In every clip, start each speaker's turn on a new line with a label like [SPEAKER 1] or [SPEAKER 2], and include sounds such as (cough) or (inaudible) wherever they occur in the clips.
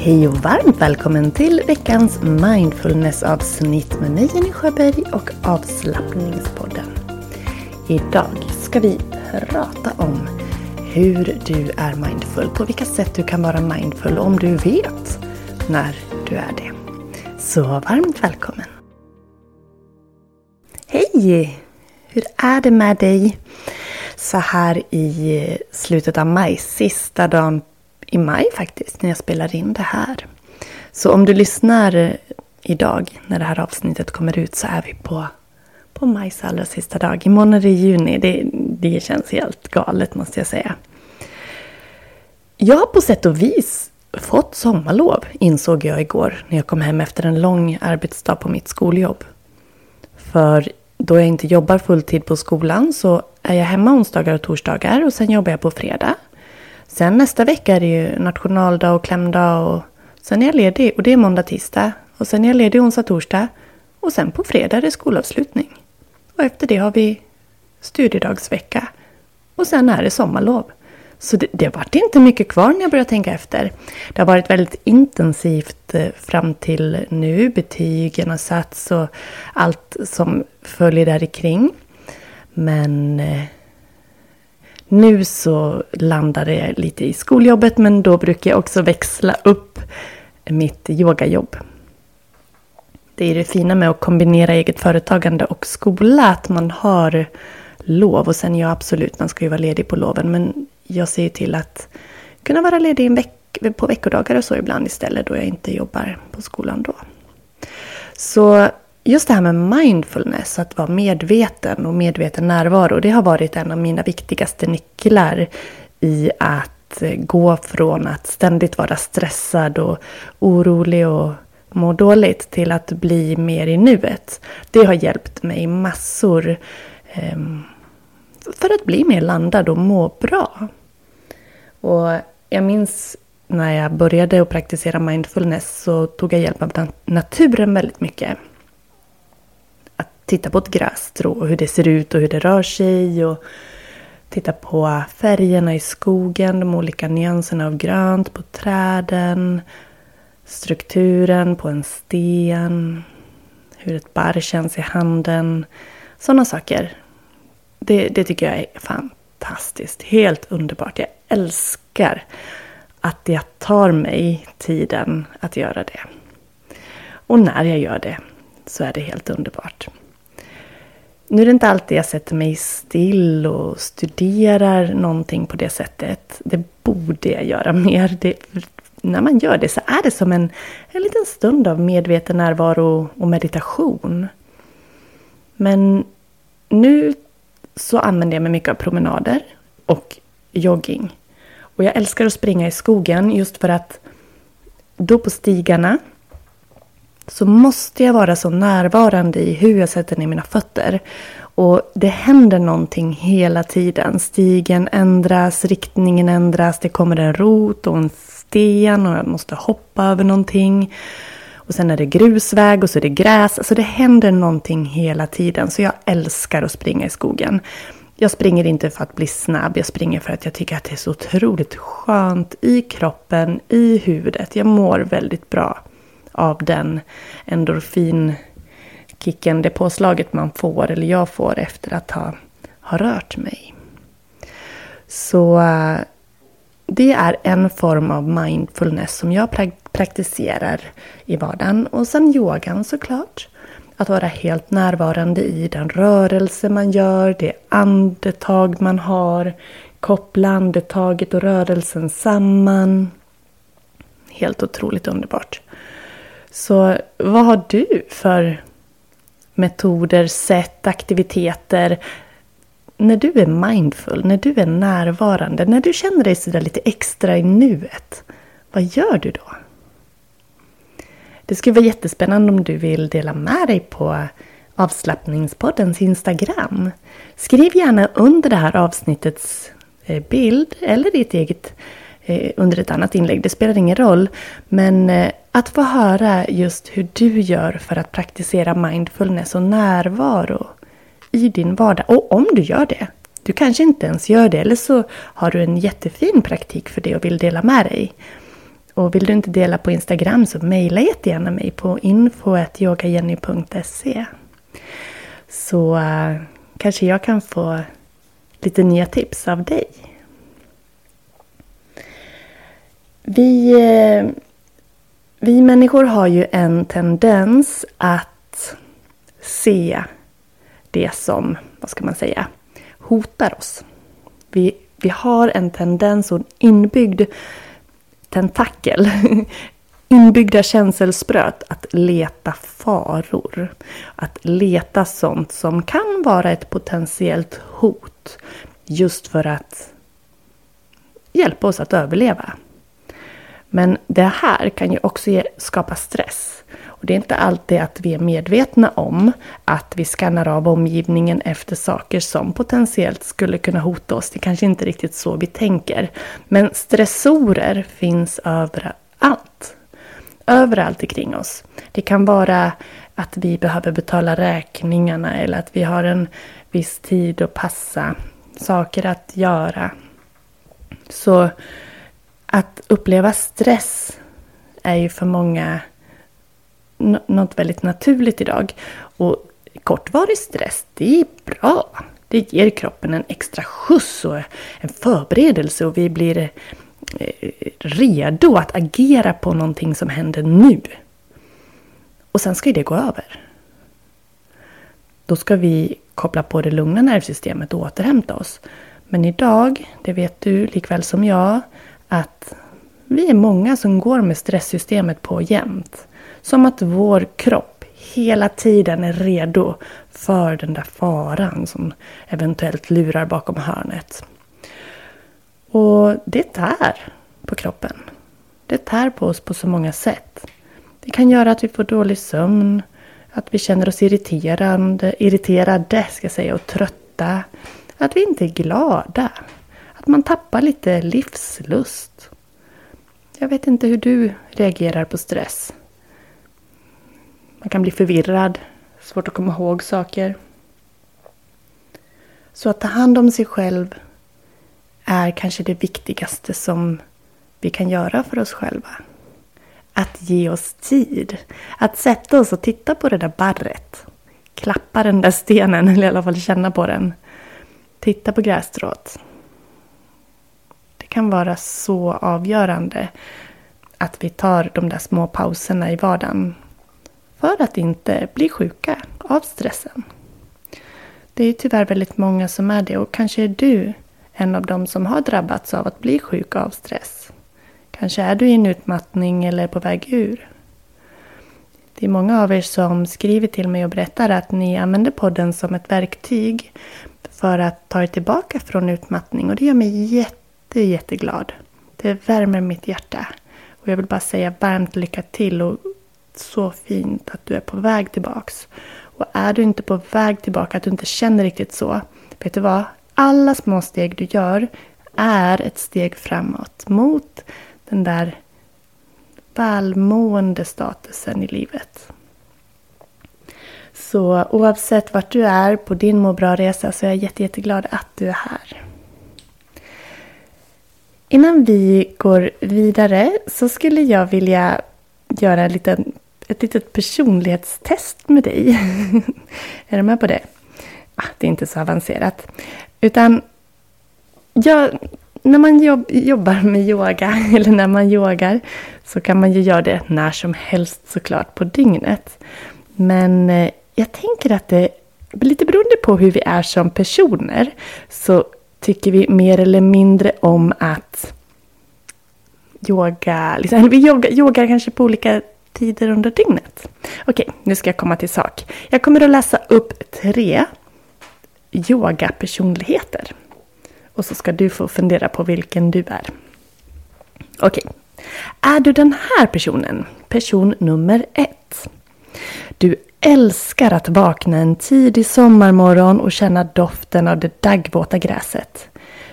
[SPEAKER 1] Hej och varmt välkommen till veckans mindfulness-avsnitt med mig Jenny Sjöberg och avslappningspodden. Idag ska vi prata om hur du är mindful, på vilka sätt du kan vara mindful och om du vet när du är det. Så varmt välkommen! Hej! Hur är det med dig? Så här i slutet av maj, sista dagen i maj faktiskt, när jag spelar in det här. Så om du lyssnar idag, när det här avsnittet kommer ut, så är vi på, på majs allra sista dag. Imorgon är det juni. Det, det känns helt galet måste jag säga. Jag har på sätt och vis fått sommarlov, insåg jag igår när jag kom hem efter en lång arbetsdag på mitt skoljobb. För då jag inte jobbar fulltid på skolan så är jag hemma onsdagar och torsdagar och sen jobbar jag på fredag. Sen nästa vecka är det ju nationaldag och klämdag och sen är jag ledig och det är måndag, tisdag. Och sen är jag ledig onsdag, torsdag och sen på fredag är det skolavslutning. Och efter det har vi studiedagsvecka. Och sen är det sommarlov. Så det, det vart inte mycket kvar när jag började tänka efter. Det har varit väldigt intensivt eh, fram till nu. Betygen har satts och allt som följer där kring. Men eh, nu så landade jag lite i skoljobbet men då brukar jag också växla upp mitt yogajobb. Det är det fina med att kombinera eget företagande och skola, att man har lov. Och sen ja, absolut, man ska ju vara ledig på loven. Men jag ser ju till att kunna vara ledig en veck på veckodagar och så ibland istället då jag inte jobbar på skolan då. Så just det här med mindfulness, att vara medveten och medveten närvaro, det har varit en av mina viktigaste nycklar i att eh, gå från att ständigt vara stressad och orolig och må dåligt till att bli mer i nuet. Det har hjälpt mig massor ehm, för att bli mer landad och må bra. Och jag minns när jag började att praktisera mindfulness så tog jag hjälp av naturen väldigt mycket. Titta på ett grässtrå och hur det ser ut och hur det rör sig och titta på färgerna i skogen, de olika nyanserna av grönt på träden, strukturen på en sten, hur ett barr känns i handen. Sådana saker. Det, det tycker jag är fantastiskt. Helt underbart. Jag älskar att jag tar mig tiden att göra det. Och när jag gör det så är det helt underbart. Nu är det inte alltid jag sätter mig still och studerar någonting på det sättet. Det borde jag göra (laughs) mer. Det, när man gör det så är det som en, en liten stund av medveten närvaro och meditation. Men nu så använder jag mig mycket av promenader och jogging. Och jag älskar att springa i skogen just för att då på stigarna så måste jag vara så närvarande i hur jag sätter ner mina fötter. Och det händer någonting hela tiden. Stigen ändras, riktningen ändras, det kommer en rot och en sten och jag måste hoppa över någonting. Och sen är det grusväg och så är det gräs. Alltså det händer någonting hela tiden. Så jag älskar att springa i skogen. Jag springer inte för att bli snabb, jag springer för att jag tycker att det är så otroligt skönt i kroppen, i huvudet. Jag mår väldigt bra av den endorfinkicken, det påslaget man får, eller jag får efter att ha, ha rört mig. Så eh, det är en form av mindfulness som jag praktiserar i vardagen. Och sen yogan såklart. Att vara helt närvarande i den rörelse man gör, det andetag man har. Koppla andetaget och rörelsen samman. Helt otroligt underbart. Så vad har du för metoder, sätt, aktiviteter när du är mindful, när du är närvarande, när du känner dig sådär lite extra i nuet, vad gör du då? Det skulle vara jättespännande om du vill dela med dig på avslappningspoddens Instagram. Skriv gärna under det här avsnittets eh, bild eller ditt eget Eh, under ett annat inlägg. Det spelar ingen roll. Men eh, att få höra just hur du gör för att praktisera mindfulness och närvaro i din vardag. Och om du gör det, du kanske inte ens gör det eller så har du en jättefin praktik för det och vill dela med dig. Och vill du inte dela på Instagram så mejla jättegärna mig på info.yogajenny.se Så eh, kanske jag kan få lite nya tips av dig. Vi, eh, vi människor har ju en tendens att se det som, vad ska man säga, hotar oss. Vi, vi har en tendens och en inbyggd tentakel, (laughs) inbyggda känselspröt att leta faror. Att leta sånt som kan vara ett potentiellt hot. Just för att hjälpa oss att överleva. Men det här kan ju också skapa stress. Och det är inte alltid att vi är medvetna om att vi skannar av omgivningen efter saker som potentiellt skulle kunna hota oss. Det är kanske inte riktigt så vi tänker. Men stressorer finns överallt. Överallt omkring oss. Det kan vara att vi behöver betala räkningarna eller att vi har en viss tid att passa. Saker att göra. Så att uppleva stress är ju för många något väldigt naturligt idag. Och kortvarig stress, det är bra. Det ger kroppen en extra skjuts och en förberedelse och vi blir eh, redo att agera på någonting som händer nu. Och sen ska det gå över. Då ska vi koppla på det lugna nervsystemet och återhämta oss. Men idag, det vet du likväl som jag, att vi är många som går med stresssystemet på jämt. Som att vår kropp hela tiden är redo för den där faran som eventuellt lurar bakom hörnet. Och det tär på kroppen. Det tär på oss på så många sätt. Det kan göra att vi får dålig sömn, att vi känner oss irriterande, irriterade ska jag säga, och trötta. Att vi inte är glada. Man tappar lite livslust. Jag vet inte hur du reagerar på stress. Man kan bli förvirrad, svårt att komma ihåg saker. Så att ta hand om sig själv är kanske det viktigaste som vi kan göra för oss själva. Att ge oss tid. Att sätta oss och titta på det där barret. Klappa den där stenen, eller i alla fall känna på den. Titta på grässtrået. Det kan vara så avgörande att vi tar de där små pauserna i vardagen för att inte bli sjuka av stressen. Det är tyvärr väldigt många som är det och kanske är du en av dem som har drabbats av att bli sjuk av stress. Kanske är du i en utmattning eller på väg ur. Det är många av er som skriver till mig och berättar att ni använder podden som ett verktyg för att ta er tillbaka från utmattning och det gör mig jätte, jätteglad. Det värmer mitt hjärta. Och jag vill bara säga varmt lycka till och så fint att du är på väg tillbaks. Och är du inte på väg tillbaka, att du inte känner riktigt så, vet du vad? Alla små steg du gör är ett steg framåt mot den där välmående statusen i livet. Så oavsett vart du är på din må bra-resa så är jag jätte, jätteglad att du är här. Innan vi går vidare så skulle jag vilja göra en liten, ett litet personlighetstest med dig. (laughs) är du med på det? Ah, det är inte så avancerat. Utan jag, när man jobb, jobbar med yoga (laughs) eller när man yogar så kan man ju göra det när som helst såklart på dygnet. Men eh, jag tänker att det lite beroende på hur vi är som personer så tycker vi mer eller mindre om att yoga. Liksom, vi yoga, yogar kanske på olika tider under dygnet. Okej, nu ska jag komma till sak. Jag kommer att läsa upp tre yogapersonligheter. Och så ska du få fundera på vilken du är. Okej. Är du den här personen? Person nummer ett. Du älskar att vakna en tidig sommarmorgon och känna doften av det daggvåta gräset.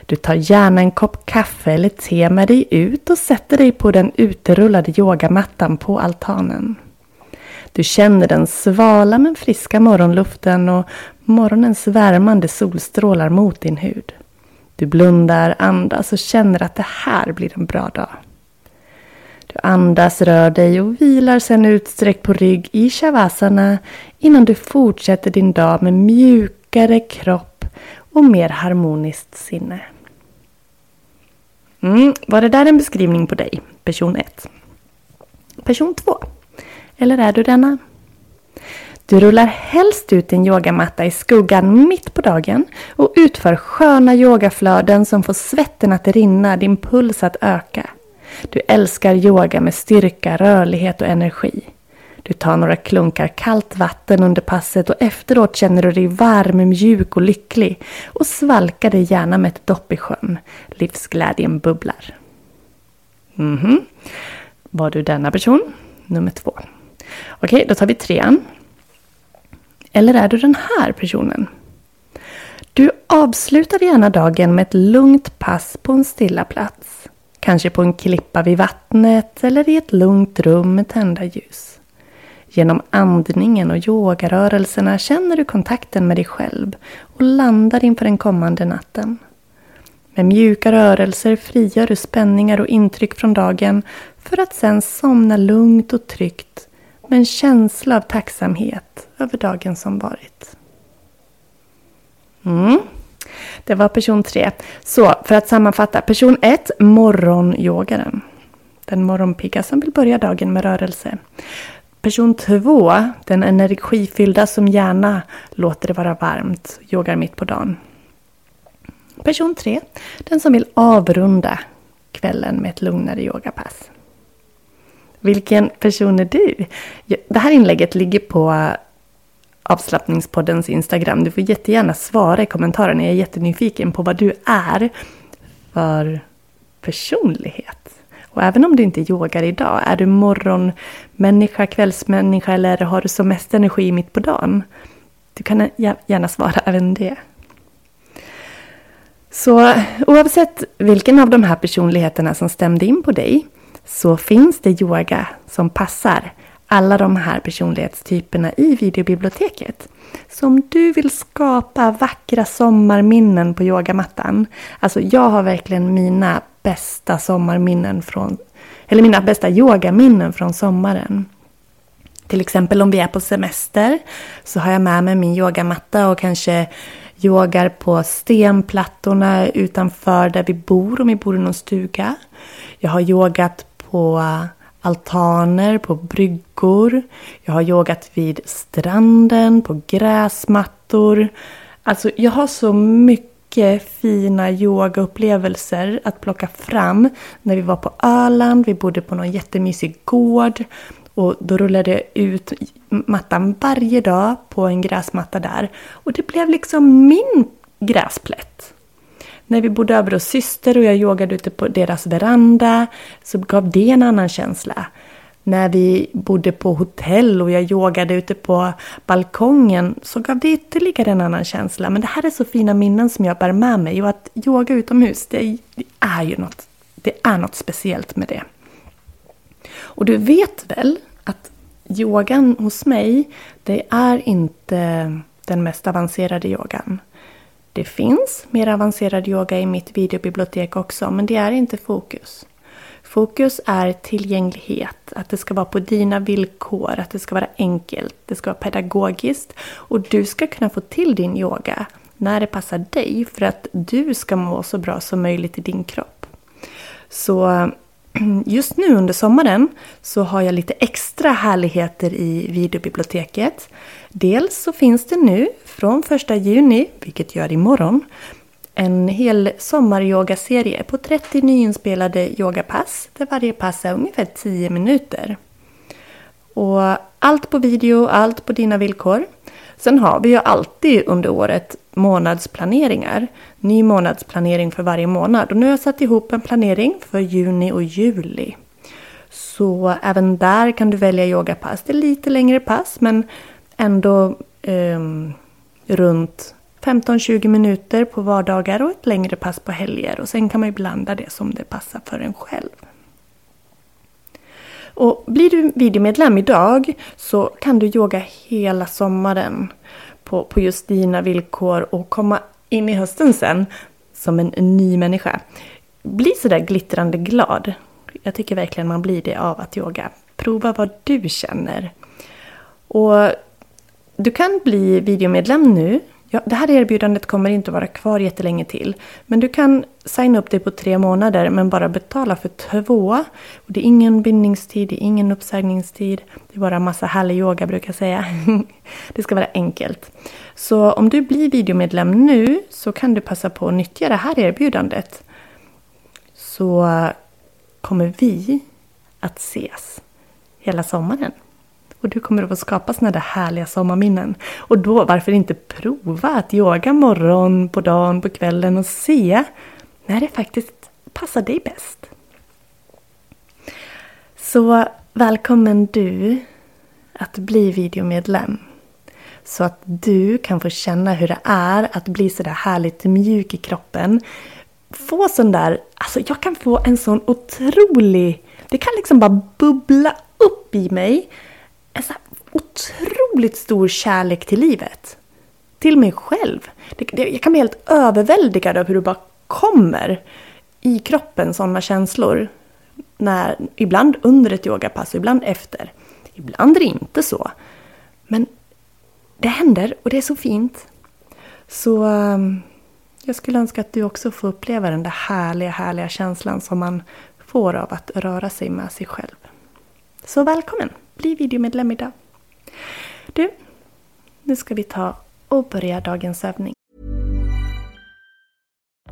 [SPEAKER 1] Du tar gärna en kopp kaffe eller te med dig ut och sätter dig på den uterullade yogamattan på altanen. Du känner den svala men friska morgonluften och morgonens värmande solstrålar mot din hud. Du blundar, andas och känner att det här blir en bra dag. Du andas, rör dig och vilar sedan utsträckt på rygg i shavasana innan du fortsätter din dag med mjukare kropp och mer harmoniskt sinne. Mm, var det där en beskrivning på dig, person 1? Person 2? Eller är du denna? Du rullar helst ut din yogamatta i skuggan mitt på dagen och utför sköna yogaflöden som får svetten att rinna, din puls att öka. Du älskar yoga med styrka, rörlighet och energi. Du tar några klunkar kallt vatten under passet och efteråt känner du dig varm, mjuk och lycklig och svalkar dig gärna med ett dopp i sjön. Livsglädjen bubblar. Mhm. Var du denna person? Nummer två. Okej, då tar vi trean. Eller är du den här personen? Du avslutar gärna dagen med ett lugnt pass på en stilla plats. Kanske på en klippa vid vattnet eller i ett lugnt rum med tända ljus. Genom andningen och yogarörelserna känner du kontakten med dig själv och landar inför den kommande natten. Med mjuka rörelser frigör du spänningar och intryck från dagen för att sen somna lugnt och tryggt med en känsla av tacksamhet över dagen som varit. Mm. Det var person tre. Så för att sammanfatta. Person ett, morgonyogaren. Den morgonpigga som vill börja dagen med rörelse. Person två, den energifyllda som gärna låter det vara varmt, yogar mitt på dagen. Person tre, den som vill avrunda kvällen med ett lugnare yogapass. Vilken person är du? Det här inlägget ligger på avslappningspoddens Instagram. Du får jättegärna svara i kommentarerna. Jag är jättenyfiken på vad du är för personlighet. Och även om du inte yogar idag, är du morgonmänniska, kvällsmänniska eller har du som mest energi mitt på dagen? Du kan gärna svara även det. Så oavsett vilken av de här personligheterna som stämde in på dig så finns det yoga som passar alla de här personlighetstyperna i videobiblioteket. Så om du vill skapa vackra sommarminnen på yogamattan. Alltså jag har verkligen mina bästa sommarminnen från, eller mina bästa yogaminnen från sommaren. Till exempel om vi är på semester så har jag med mig min yogamatta och kanske yogar på stenplattorna utanför där vi bor, om vi bor i någon stuga. Jag har yogat på altaner, på bryggor. Jag har yogat vid stranden, på gräsmattor. Alltså jag har så mycket fina yogaupplevelser att plocka fram. När vi var på Öland, vi bodde på någon jättemysig gård. Och då rullade jag ut mattan varje dag på en gräsmatta där. Och det blev liksom min gräsplätt. När vi bodde över hos syster och jag yogade ute på deras veranda så gav det en annan känsla. När vi bodde på hotell och jag yogade ute på balkongen så gav det ytterligare en annan känsla. Men det här är så fina minnen som jag bär med mig och att yoga utomhus det är ju något, det är något speciellt med det. Och du vet väl att yogan hos mig, det är inte den mest avancerade yogan. Det finns mer avancerad yoga i mitt videobibliotek också, men det är inte fokus. Fokus är tillgänglighet, att det ska vara på dina villkor, att det ska vara enkelt, det ska vara pedagogiskt och du ska kunna få till din yoga när det passar dig för att du ska må så bra som möjligt i din kropp. Så (clears throat) just nu under sommaren så har jag lite extra härligheter i videobiblioteket. Dels så finns det nu från 1 juni, vilket gör imorgon, en hel sommaryogaserie på 30 nyinspelade yogapass där varje pass är ungefär 10 minuter. Och allt på video, allt på dina villkor. Sen har vi ju alltid under året månadsplaneringar. Ny månadsplanering för varje månad. Och nu har jag satt ihop en planering för juni och juli. Så även där kan du välja yogapass. Det är lite längre pass men ändå eh, runt 15-20 minuter på vardagar och ett längre pass på helger. Och sen kan man ju blanda det som det passar för en själv. Och blir du videomedlem idag så kan du yoga hela sommaren på, på just dina villkor och komma in i hösten sen som en ny människa. Bli sådär glittrande glad. Jag tycker verkligen man blir det av att yoga. Prova vad du känner. Och du kan bli videomedlem nu Ja, det här erbjudandet kommer inte att vara kvar jättelänge till. Men du kan signa upp dig på tre månader men bara betala för två. Och det är ingen bindningstid, det är ingen uppsägningstid. Det är bara massa härlig yoga brukar jag säga. (laughs) det ska vara enkelt. Så om du blir videomedlem nu så kan du passa på att nyttja det här erbjudandet. Så kommer vi att ses hela sommaren. Och du kommer att få skapa sådana där härliga sommarminnen. Och då, varför inte prova att yoga morgon, på dagen, på kvällen och se när det faktiskt passar dig bäst. Så välkommen du att bli videomedlem. Så att du kan få känna hur det är att bli sådär härligt mjuk i kroppen. Få sån där, alltså jag kan få en sån otrolig, det kan liksom bara bubbla upp i mig en så otroligt stor kärlek till livet. Till mig själv. Det, det, jag kan bli helt överväldigad av hur det bara kommer i kroppen sådana känslor. När, ibland under ett yogapass och ibland efter. Ibland är det inte så. Men det händer och det är så fint. Så ehm, jag skulle önska att du också får uppleva den där härliga, härliga känslan som man får av att röra sig med sig själv. Så välkommen! Bli videomedlem idag. Du, nu ska vi ta och börja dagens övning.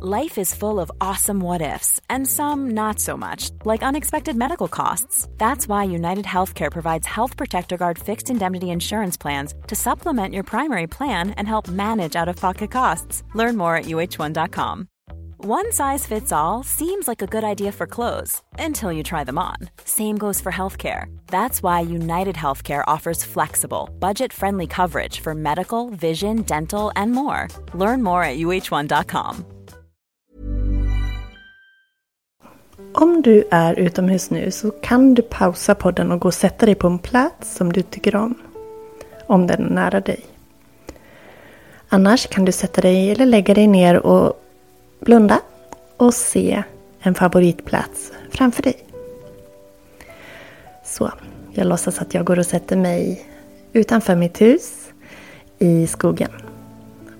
[SPEAKER 2] Life is full of awesome what ifs and some not so much, like unexpected medical costs. That's why United Healthcare provides Health Protector Guard fixed indemnity insurance plans to supplement your primary plan and help manage out of pocket costs. Learn more at uh1.com. One size fits all seems like a good idea for clothes until you try them on. Same goes for healthcare. That's why United Healthcare offers flexible, budget friendly coverage for medical, vision, dental, and more. Learn more at uh1.com.
[SPEAKER 1] Om du är utomhus nu så kan du pausa podden och gå och sätta dig på en plats som du tycker om. Om den är nära dig. Annars kan du sätta dig eller lägga dig ner och Blunda och se en favoritplats framför dig. Så, jag låtsas att jag går och sätter mig utanför mitt hus i skogen.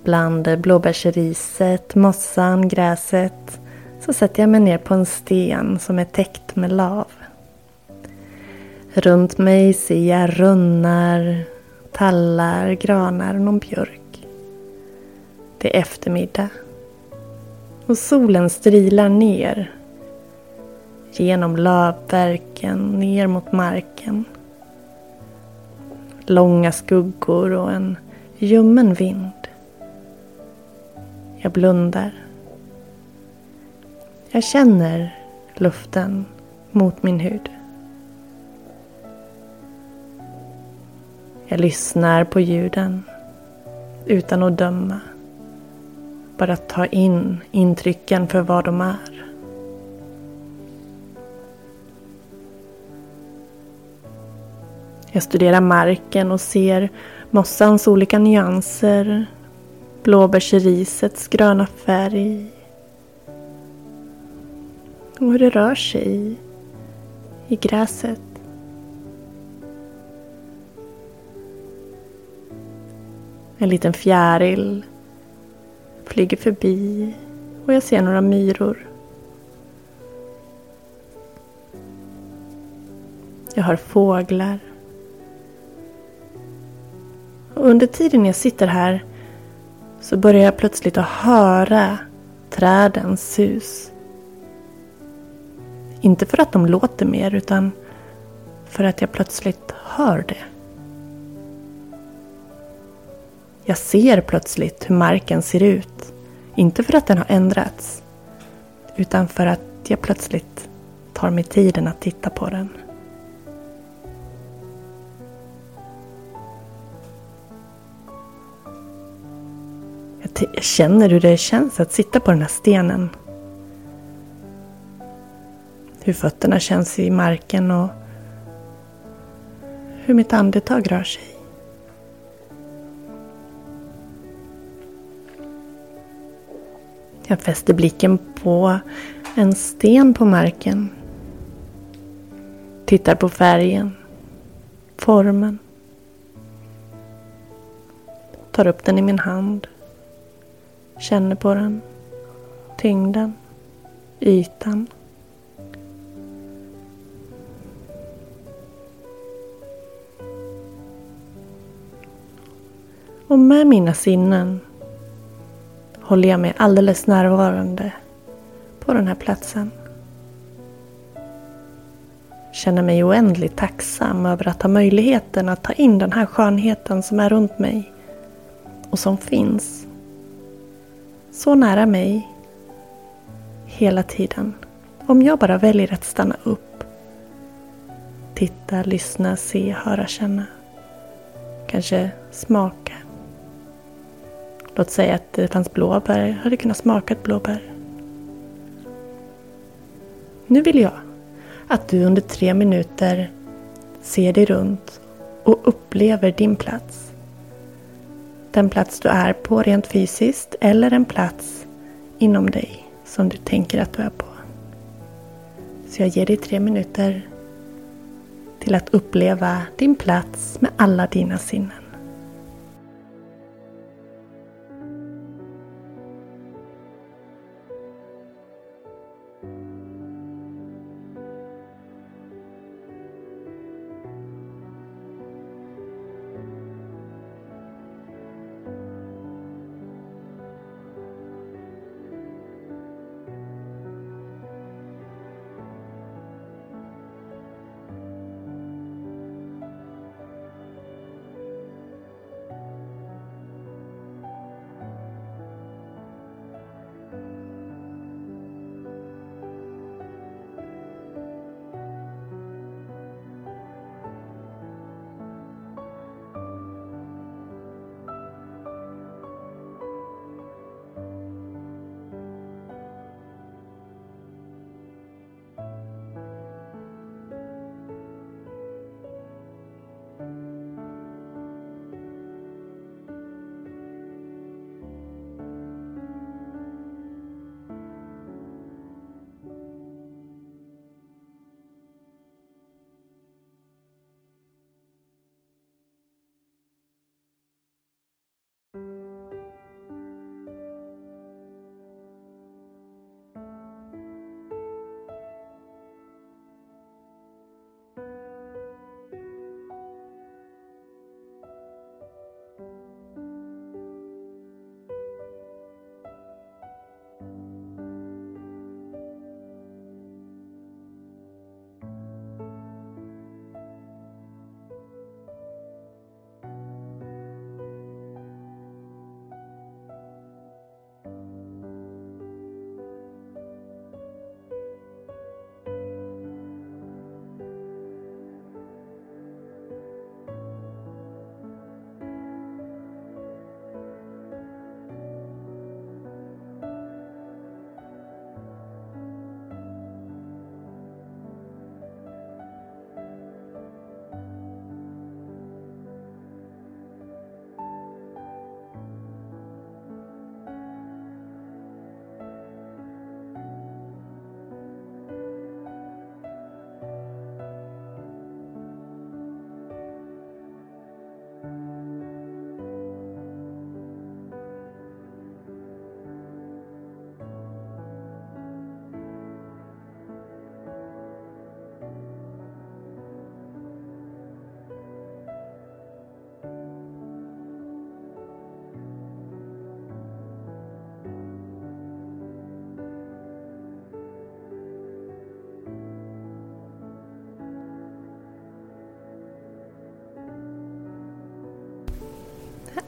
[SPEAKER 1] Bland blåbärsriset, mossan, gräset så sätter jag mig ner på en sten som är täckt med lav. Runt mig ser jag runnar, tallar, granar och någon björk. Det är eftermiddag och solen strilar ner genom lövverken ner mot marken. Långa skuggor och en ljummen vind. Jag blundar. Jag känner luften mot min hud. Jag lyssnar på ljuden utan att döma. Bara ta in intrycken för vad de är. Jag studerar marken och ser mossans olika nyanser, blåbärsrisets gröna färg och hur det rör sig i gräset. En liten fjäril flyger förbi och jag ser några myror. Jag hör fåglar. Och under tiden jag sitter här så börjar jag plötsligt att höra trädens sus. Inte för att de låter mer utan för att jag plötsligt hör det. Jag ser plötsligt hur marken ser ut. Inte för att den har ändrats. Utan för att jag plötsligt tar mig tiden att titta på den. Jag känner hur det känns att sitta på den här stenen. Hur fötterna känns i marken och hur mitt andetag rör sig. Jag fäster blicken på en sten på marken. Tittar på färgen, formen. Tar upp den i min hand. Känner på den. Tyngden. Ytan. Och med mina sinnen håller jag mig alldeles närvarande på den här platsen. Känner mig oändligt tacksam över att ha möjligheten att ta in den här skönheten som är runt mig och som finns så nära mig hela tiden. Om jag bara väljer att stanna upp, titta, lyssna, se, höra, känna. Kanske smaka. Låt säga att det fanns blåbär. Jag hade kunnat smaka ett blåbär. Nu vill jag att du under tre minuter ser dig runt och upplever din plats. Den plats du är på rent fysiskt eller en plats inom dig som du tänker att du är på. Så jag ger dig tre minuter till att uppleva din plats med alla dina sinnen.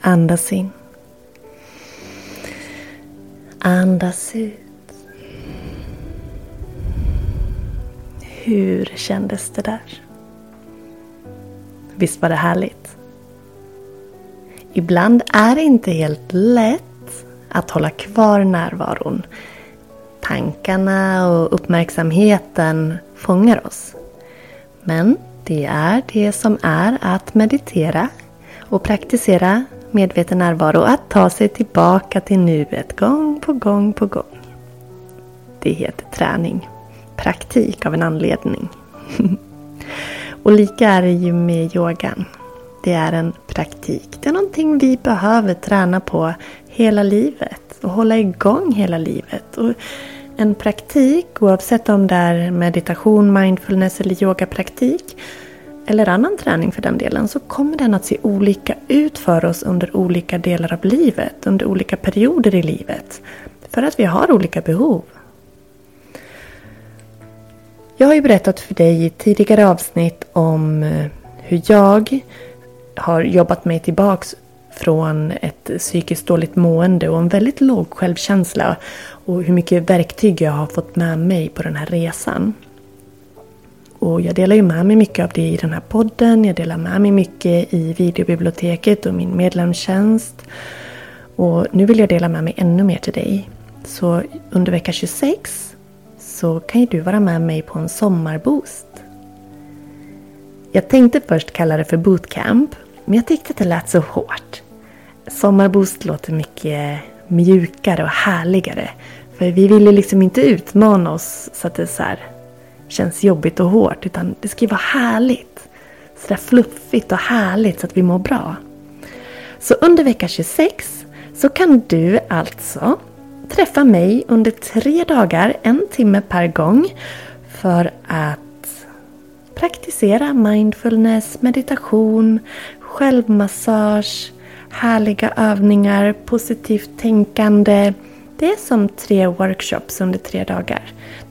[SPEAKER 1] Andas in. Andas ut. Hur kändes det där? Visst var det härligt? Ibland är det inte helt lätt att hålla kvar närvaron. Tankarna och uppmärksamheten fångar oss. Men det är det som är att meditera och praktisera medveten närvaro. Att ta sig tillbaka till nuet gång på gång på gång. Det heter träning. Praktik av en anledning. (laughs) och lika är det ju med yogan. Det är en praktik. Det är någonting vi behöver träna på hela livet och hålla igång hela livet. Och en praktik, oavsett om det är meditation, mindfulness eller yogapraktik eller annan träning för den delen, så kommer den att se olika ut för oss under olika delar av livet, under olika perioder i livet. För att vi har olika behov. Jag har ju berättat för dig i tidigare avsnitt om eh, hur jag har jobbat mig tillbaks från ett psykiskt dåligt mående och en väldigt låg självkänsla och hur mycket verktyg jag har fått med mig på den här resan. Och jag delar ju med mig mycket av det i den här podden. Jag delar med mig mycket i videobiblioteket och min medlemstjänst. Och nu vill jag dela med mig ännu mer till dig. Så under vecka 26 så kan ju du vara med mig på en sommarboost. Jag tänkte först kalla det för bootcamp, men jag tyckte att det lät så hårt. Sommarboost låter mycket mjukare och härligare. För vi ville liksom inte utmana oss så att det så här känns jobbigt och hårt. Utan det ska ju vara härligt. Sådär fluffigt och härligt så att vi mår bra. Så under vecka 26 så kan du alltså träffa mig under tre dagar, en timme per gång. För att praktisera mindfulness, meditation, självmassage, härliga övningar, positivt tänkande. Det är som tre workshops under tre dagar.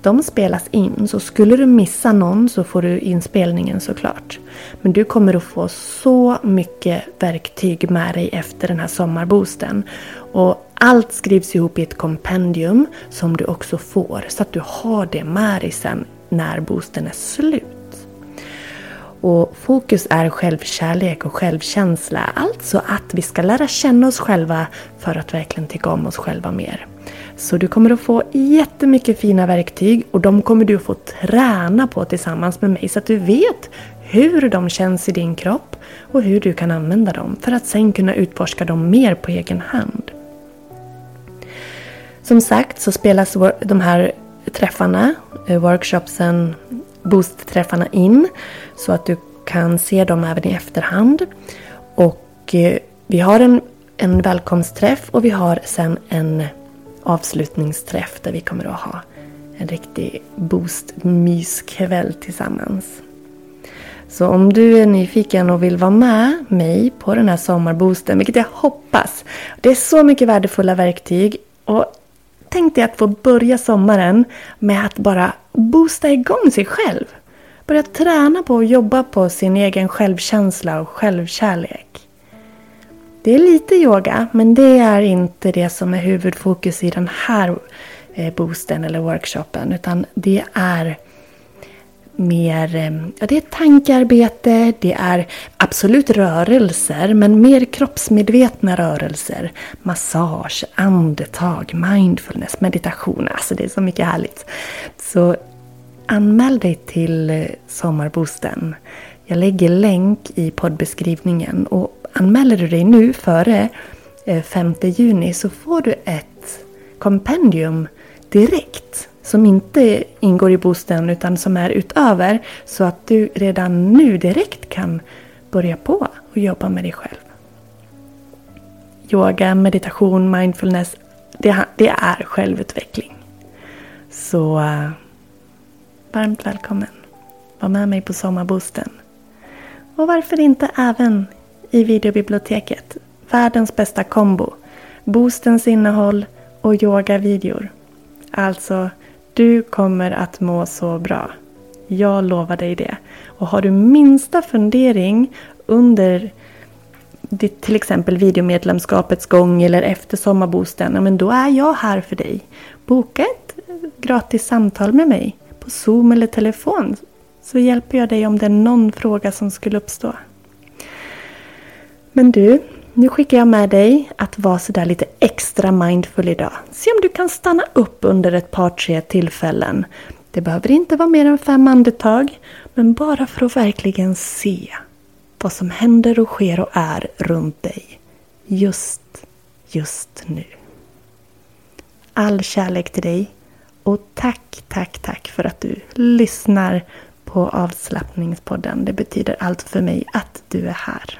[SPEAKER 1] De spelas in, så skulle du missa någon så får du inspelningen såklart. Men du kommer att få så mycket verktyg med dig efter den här sommarboosten. Och allt skrivs ihop i ett kompendium som du också får så att du har det med dig sen när boosten är slut. Och fokus är självkärlek och självkänsla. Alltså att vi ska lära känna oss själva för att verkligen tycka om oss själva mer. Så du kommer att få jättemycket fina verktyg och de kommer du att få träna på tillsammans med mig så att du vet hur de känns i din kropp och hur du kan använda dem för att sen kunna utforska dem mer på egen hand. Som sagt så spelas de här träffarna, eh, workshopsen, boostträffarna in så att du kan se dem även i efterhand. Och eh, vi har en, en välkomstträff och vi har sen en avslutningsträff där vi kommer att ha en riktig boost-myskväll tillsammans. Så om du är nyfiken och vill vara med mig på den här sommarboosten, vilket jag hoppas. Det är så mycket värdefulla verktyg och tänk dig att få börja sommaren med att bara boosta igång sig själv. Börja träna på att jobba på sin egen självkänsla och självkärlek. Det är lite yoga, men det är inte det som är huvudfokus i den här eh, boosten eller workshopen. Utan det är mer eh, ja, det är tankearbete, det är absolut rörelser, men mer kroppsmedvetna rörelser. Massage, andetag, mindfulness, meditation. Alltså det är så mycket härligt. Så anmäl dig till eh, sommarboosten. Jag lägger länk i poddbeskrivningen och anmäler du dig nu före eh, 5 juni så får du ett kompendium direkt som inte ingår i boosten utan som är utöver så att du redan nu direkt kan börja på och jobba med dig själv. Yoga, meditation, mindfulness, det, det är självutveckling. Så uh, varmt välkommen. Var med mig på sommarboosten. Och varför inte även i videobiblioteket. Världens bästa kombo. Boostens innehåll och yogavideor. Alltså, du kommer att må så bra. Jag lovar dig det. Och har du minsta fundering under till exempel videomedlemskapets gång eller efter sommarbosten, men då är jag här för dig. Boka ett gratis samtal med mig på Zoom eller telefon så hjälper jag dig om det är någon fråga som skulle uppstå. Men du, nu skickar jag med dig att vara sådär lite extra mindful idag. Se om du kan stanna upp under ett par tre tillfällen. Det behöver inte vara mer än fem andetag, men bara för att verkligen se vad som händer och sker och är runt dig. Just, just nu. All kärlek till dig och tack, tack, tack för att du lyssnar på avslappningspodden. Det betyder allt för mig att du är här.